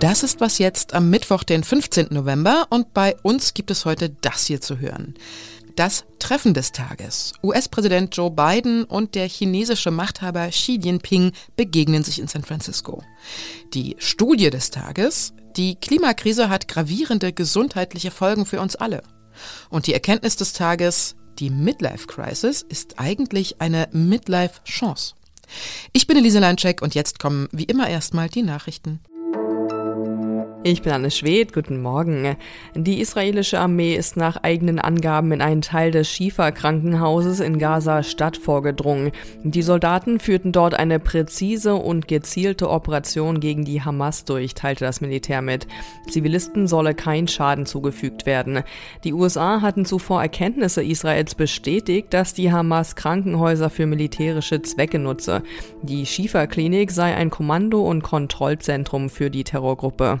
Das ist was jetzt am Mittwoch, den 15. November und bei uns gibt es heute das hier zu hören. Das Treffen des Tages. US-Präsident Joe Biden und der chinesische Machthaber Xi Jinping begegnen sich in San Francisco. Die Studie des Tages. Die Klimakrise hat gravierende gesundheitliche Folgen für uns alle. Und die Erkenntnis des Tages, die Midlife Crisis ist eigentlich eine Midlife Chance. Ich bin Elise Landcheck und jetzt kommen wie immer erstmal die Nachrichten. Ich bin Anne Schwed, guten Morgen. Die israelische Armee ist nach eigenen Angaben in einen Teil des Schifa-Krankenhauses in Gaza-Stadt vorgedrungen. Die Soldaten führten dort eine präzise und gezielte Operation gegen die Hamas durch, teilte das Militär mit. Zivilisten solle kein Schaden zugefügt werden. Die USA hatten zuvor Erkenntnisse Israels bestätigt, dass die Hamas Krankenhäuser für militärische Zwecke nutze. Die Schifa-Klinik sei ein Kommando- und Kontrollzentrum für die Terrorgruppe.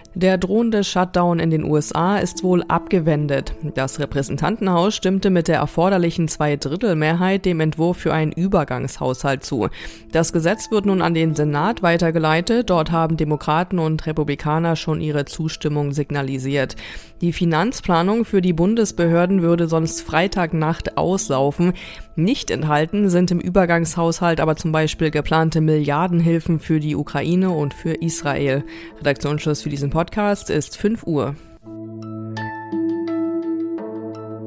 Der drohende Shutdown in den USA ist wohl abgewendet. Das Repräsentantenhaus stimmte mit der erforderlichen Zweidrittelmehrheit dem Entwurf für einen Übergangshaushalt zu. Das Gesetz wird nun an den Senat weitergeleitet. Dort haben Demokraten und Republikaner schon ihre Zustimmung signalisiert. Die Finanzplanung für die Bundesbehörden würde sonst Freitagnacht auslaufen. Nicht enthalten sind im Übergangshaushalt aber zum Beispiel geplante Milliardenhilfen für die Ukraine und für Israel. Redaktionsschluss für diesen Podcast ist 5 Uhr.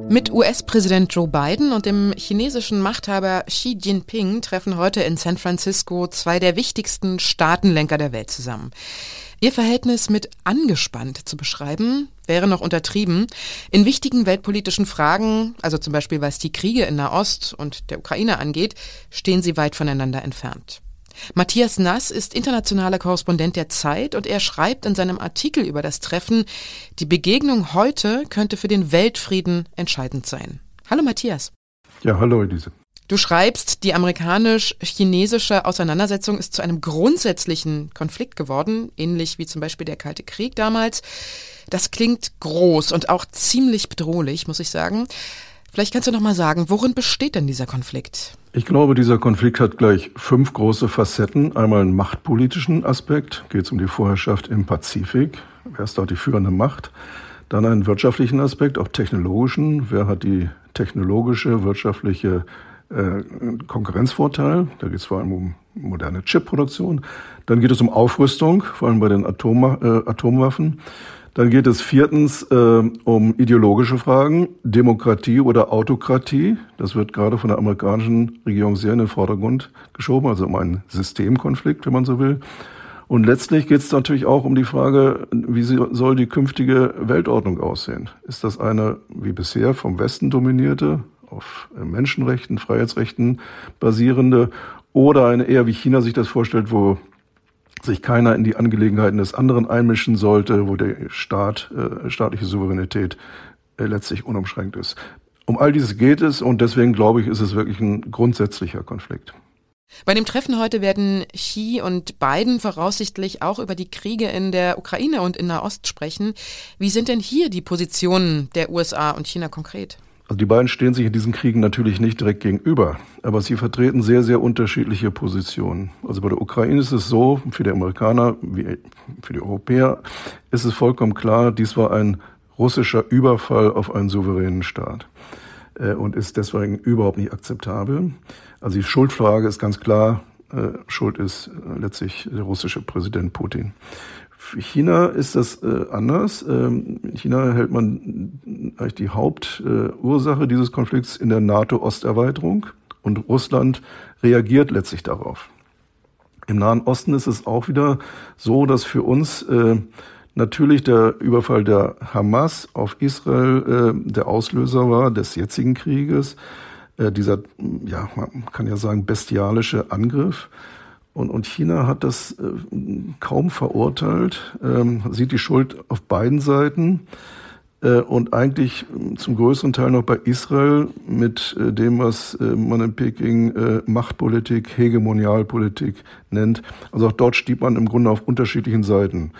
Mit US-Präsident Joe Biden und dem chinesischen Machthaber Xi Jinping treffen heute in San Francisco zwei der wichtigsten Staatenlenker der Welt zusammen. Ihr Verhältnis mit angespannt zu beschreiben, wäre noch untertrieben. In wichtigen weltpolitischen Fragen, also zum Beispiel was die Kriege in Nahost und der Ukraine angeht, stehen sie weit voneinander entfernt. Matthias Nass ist internationaler Korrespondent der Zeit und er schreibt in seinem Artikel über das Treffen, die Begegnung heute könnte für den Weltfrieden entscheidend sein. Hallo Matthias. Ja, hallo Elise. Du schreibst, die amerikanisch-chinesische Auseinandersetzung ist zu einem grundsätzlichen Konflikt geworden, ähnlich wie zum Beispiel der Kalte Krieg damals. Das klingt groß und auch ziemlich bedrohlich, muss ich sagen. Vielleicht kannst du noch mal sagen, worin besteht denn dieser Konflikt? Ich glaube, dieser Konflikt hat gleich fünf große Facetten. Einmal einen machtpolitischen Aspekt, geht es um die Vorherrschaft im Pazifik. Wer ist dort die führende Macht? Dann einen wirtschaftlichen Aspekt, auch technologischen. Wer hat die technologische, wirtschaftliche äh, Konkurrenzvorteil. Da geht es vor allem um moderne Chipproduktion. Dann geht es um Aufrüstung, vor allem bei den Atom, äh, Atomwaffen. Dann geht es viertens äh, um ideologische Fragen, Demokratie oder Autokratie. Das wird gerade von der amerikanischen Regierung sehr in den Vordergrund geschoben, also um einen Systemkonflikt, wenn man so will. Und letztlich geht es natürlich auch um die Frage, wie soll die künftige Weltordnung aussehen? Ist das eine wie bisher vom Westen dominierte auf Menschenrechten, Freiheitsrechten basierende oder eine eher wie China sich das vorstellt, wo sich keiner in die Angelegenheiten des anderen einmischen sollte, wo der Staat, äh, staatliche Souveränität äh, letztlich unumschränkt ist. Um all dieses geht es und deswegen glaube ich, ist es wirklich ein grundsätzlicher Konflikt. Bei dem Treffen heute werden Xi und Biden voraussichtlich auch über die Kriege in der Ukraine und in Nahost sprechen. Wie sind denn hier die Positionen der USA und China konkret? Also die beiden stehen sich in diesen Kriegen natürlich nicht direkt gegenüber, aber sie vertreten sehr, sehr unterschiedliche Positionen. Also bei der Ukraine ist es so, für die Amerikaner wie für die Europäer ist es vollkommen klar, dies war ein russischer Überfall auf einen souveränen Staat äh, und ist deswegen überhaupt nicht akzeptabel. Also die Schuldfrage ist ganz klar, äh, Schuld ist äh, letztlich der russische Präsident Putin. China ist das äh, anders. Ähm, in China hält man eigentlich die Hauptursache äh, dieses Konflikts in der NATO-Osterweiterung und Russland reagiert letztlich darauf. Im Nahen Osten ist es auch wieder so, dass für uns äh, natürlich der Überfall der Hamas auf Israel äh, der Auslöser war des jetzigen Krieges. Äh, dieser, ja, man kann ja sagen, bestialische Angriff. Und, und China hat das äh, kaum verurteilt, ähm, sieht die Schuld auf beiden Seiten äh, und eigentlich äh, zum größeren Teil noch bei Israel mit äh, dem, was äh, man in Peking äh, Machtpolitik, Hegemonialpolitik nennt. Also auch dort steht man im Grunde auf unterschiedlichen Seiten.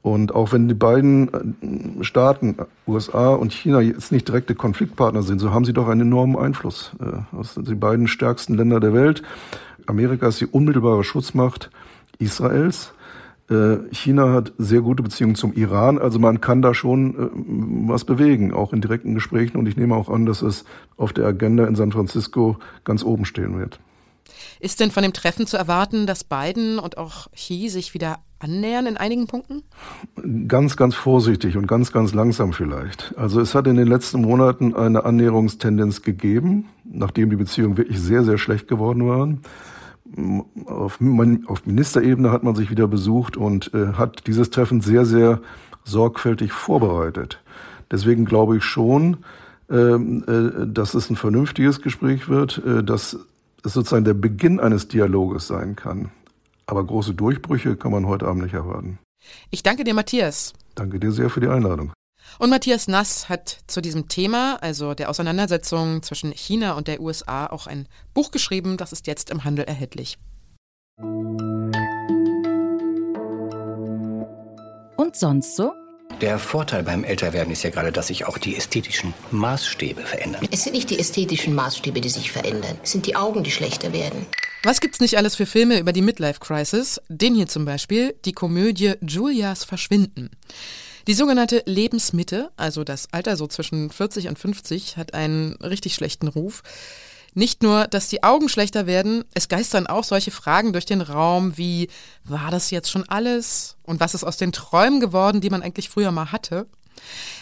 Und auch wenn die beiden Staaten, USA und China, jetzt nicht direkte Konfliktpartner sind, so haben sie doch einen enormen Einfluss. Das sind die beiden stärksten Länder der Welt. Amerika ist die unmittelbare Schutzmacht Israels. Äh, China hat sehr gute Beziehungen zum Iran, also man kann da schon äh, was bewegen, auch in direkten Gesprächen. Und ich nehme auch an, dass es auf der Agenda in San Francisco ganz oben stehen wird. Ist denn von dem Treffen zu erwarten, dass Biden und auch Xi sich wieder annähern in einigen Punkten? Ganz, ganz vorsichtig und ganz, ganz langsam vielleicht. Also es hat in den letzten Monaten eine Annäherungstendenz gegeben, nachdem die Beziehungen wirklich sehr, sehr schlecht geworden waren. Auf, auf Ministerebene hat man sich wieder besucht und äh, hat dieses Treffen sehr, sehr sorgfältig vorbereitet. Deswegen glaube ich schon, ähm, äh, dass es ein vernünftiges Gespräch wird, äh, dass es sozusagen der Beginn eines Dialoges sein kann. Aber große Durchbrüche kann man heute Abend nicht erwarten. Ich danke dir, Matthias. Danke dir sehr für die Einladung. Und Matthias Nass hat zu diesem Thema, also der Auseinandersetzung zwischen China und der USA, auch ein Buch geschrieben. Das ist jetzt im Handel erhältlich. Und sonst so? Der Vorteil beim Älterwerden ist ja gerade, dass sich auch die ästhetischen Maßstäbe verändern. Es sind nicht die ästhetischen Maßstäbe, die sich verändern. Es sind die Augen, die schlechter werden. Was gibt's nicht alles für Filme über die Midlife Crisis? Den hier zum Beispiel, die Komödie Julias Verschwinden. Die sogenannte Lebensmitte, also das Alter so zwischen 40 und 50, hat einen richtig schlechten Ruf. Nicht nur, dass die Augen schlechter werden, es geistern auch solche Fragen durch den Raum wie, war das jetzt schon alles? Und was ist aus den Träumen geworden, die man eigentlich früher mal hatte?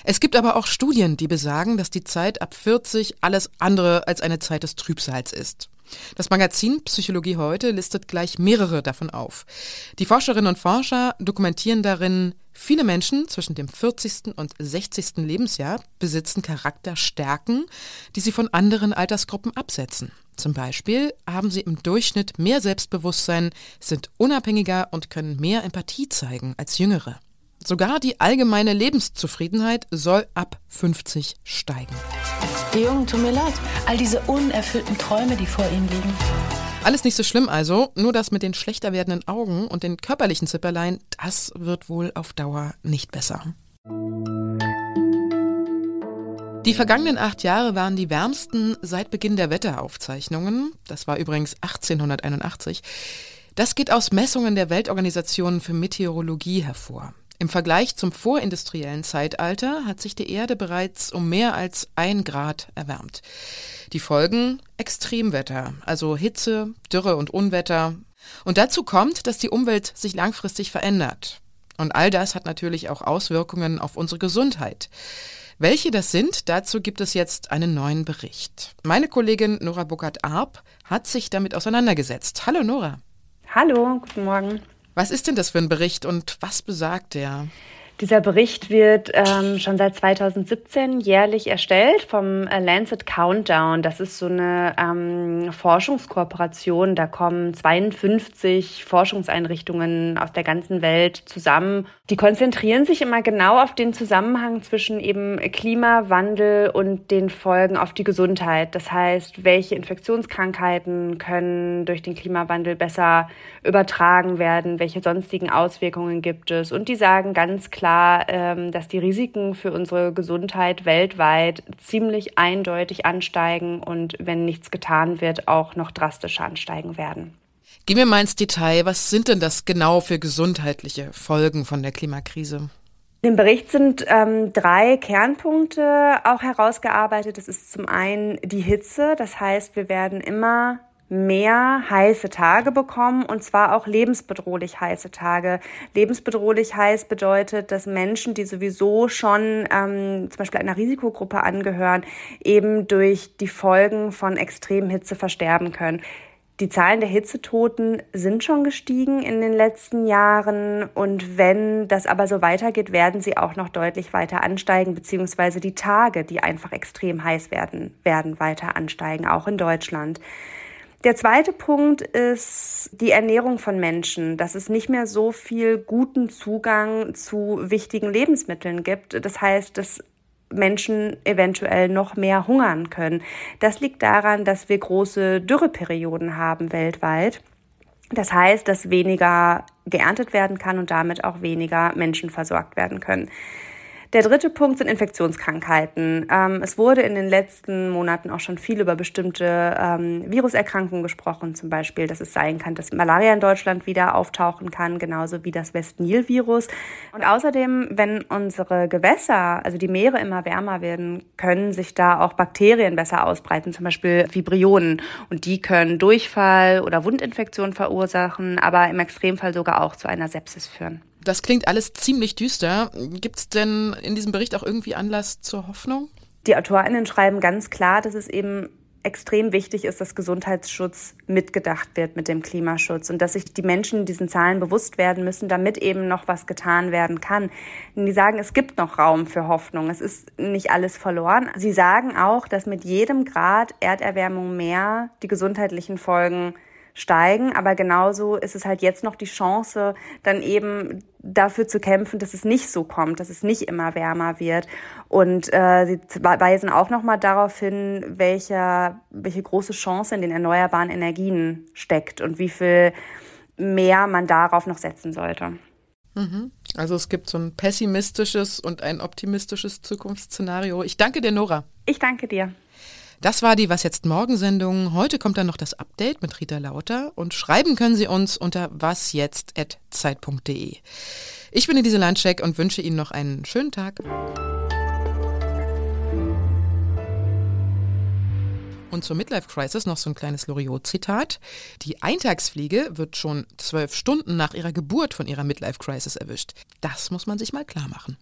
Es gibt aber auch Studien, die besagen, dass die Zeit ab 40 alles andere als eine Zeit des Trübsals ist. Das Magazin Psychologie heute listet gleich mehrere davon auf. Die Forscherinnen und Forscher dokumentieren darin, viele Menschen zwischen dem 40. und 60. Lebensjahr besitzen Charakterstärken, die sie von anderen Altersgruppen absetzen. Zum Beispiel haben sie im Durchschnitt mehr Selbstbewusstsein, sind unabhängiger und können mehr Empathie zeigen als Jüngere. Sogar die allgemeine Lebenszufriedenheit soll ab 50 steigen. Die Jungen, tut mir leid. All diese unerfüllten Träume, die vor ihnen liegen. Alles nicht so schlimm also, nur das mit den schlechter werdenden Augen und den körperlichen Zipperlein, das wird wohl auf Dauer nicht besser. Die vergangenen acht Jahre waren die wärmsten seit Beginn der Wetteraufzeichnungen. Das war übrigens 1881. Das geht aus Messungen der Weltorganisation für Meteorologie hervor. Im Vergleich zum vorindustriellen Zeitalter hat sich die Erde bereits um mehr als ein Grad erwärmt. Die Folgen Extremwetter, also Hitze, Dürre und Unwetter. Und dazu kommt, dass die Umwelt sich langfristig verändert. Und all das hat natürlich auch Auswirkungen auf unsere Gesundheit. Welche das sind, dazu gibt es jetzt einen neuen Bericht. Meine Kollegin Nora Buckert-Arp hat sich damit auseinandergesetzt. Hallo Nora. Hallo, guten Morgen. Was ist denn das für ein Bericht und was besagt der? Dieser Bericht wird ähm, schon seit 2017 jährlich erstellt vom äh, Lancet Countdown. Das ist so eine ähm, Forschungskooperation. Da kommen 52 Forschungseinrichtungen aus der ganzen Welt zusammen. Die konzentrieren sich immer genau auf den Zusammenhang zwischen eben Klimawandel und den Folgen auf die Gesundheit. Das heißt, welche Infektionskrankheiten können durch den Klimawandel besser übertragen werden? Welche sonstigen Auswirkungen gibt es? Und die sagen ganz klar, klar, ähm, dass die Risiken für unsere Gesundheit weltweit ziemlich eindeutig ansteigen und wenn nichts getan wird, auch noch drastischer ansteigen werden. Gehen wir mal ins Detail. Was sind denn das genau für gesundheitliche Folgen von der Klimakrise? Im Bericht sind ähm, drei Kernpunkte auch herausgearbeitet. Das ist zum einen die Hitze. Das heißt, wir werden immer mehr heiße Tage bekommen und zwar auch lebensbedrohlich heiße Tage. Lebensbedrohlich heiß bedeutet, dass Menschen, die sowieso schon ähm, zum Beispiel einer Risikogruppe angehören, eben durch die Folgen von extremen Hitze versterben können. Die Zahlen der Hitzetoten sind schon gestiegen in den letzten Jahren und wenn das aber so weitergeht, werden sie auch noch deutlich weiter ansteigen, beziehungsweise die Tage, die einfach extrem heiß werden, werden weiter ansteigen, auch in Deutschland. Der zweite Punkt ist die Ernährung von Menschen, dass es nicht mehr so viel guten Zugang zu wichtigen Lebensmitteln gibt. Das heißt, dass Menschen eventuell noch mehr hungern können. Das liegt daran, dass wir große Dürreperioden haben weltweit. Das heißt, dass weniger geerntet werden kann und damit auch weniger Menschen versorgt werden können. Der dritte Punkt sind Infektionskrankheiten. Ähm, es wurde in den letzten Monaten auch schon viel über bestimmte ähm, Viruserkrankungen gesprochen, zum Beispiel, dass es sein kann, dass Malaria in Deutschland wieder auftauchen kann, genauso wie das West-Nil-Virus. Und außerdem, wenn unsere Gewässer, also die Meere immer wärmer werden, können sich da auch Bakterien besser ausbreiten, zum Beispiel Vibrionen. Und die können Durchfall oder Wundinfektionen verursachen, aber im Extremfall sogar auch zu einer Sepsis führen. Das klingt alles ziemlich düster. Gibt es denn in diesem Bericht auch irgendwie Anlass zur Hoffnung? Die AutorInnen schreiben ganz klar, dass es eben extrem wichtig ist, dass Gesundheitsschutz mitgedacht wird mit dem Klimaschutz und dass sich die Menschen diesen Zahlen bewusst werden müssen, damit eben noch was getan werden kann. Und die sagen, es gibt noch Raum für Hoffnung. Es ist nicht alles verloren. Sie sagen auch, dass mit jedem Grad Erderwärmung mehr die gesundheitlichen Folgen steigen. Aber genauso ist es halt jetzt noch die Chance, dann eben dafür zu kämpfen, dass es nicht so kommt, dass es nicht immer wärmer wird. Und äh, sie weisen auch nochmal darauf hin, welche, welche große Chance in den erneuerbaren Energien steckt und wie viel mehr man darauf noch setzen sollte. Mhm. Also es gibt so ein pessimistisches und ein optimistisches Zukunftsszenario. Ich danke dir, Nora. Ich danke dir. Das war die Was jetzt Morgen-Sendung. Heute kommt dann noch das Update mit Rita Lauter und schreiben können Sie uns unter wasjetzt.zeit.de. Ich bin Elise Landscheck und wünsche Ihnen noch einen schönen Tag. Und zur Midlife Crisis noch so ein kleines Loriot-Zitat. Die Eintagsfliege wird schon zwölf Stunden nach ihrer Geburt von ihrer Midlife Crisis erwischt. Das muss man sich mal klar machen.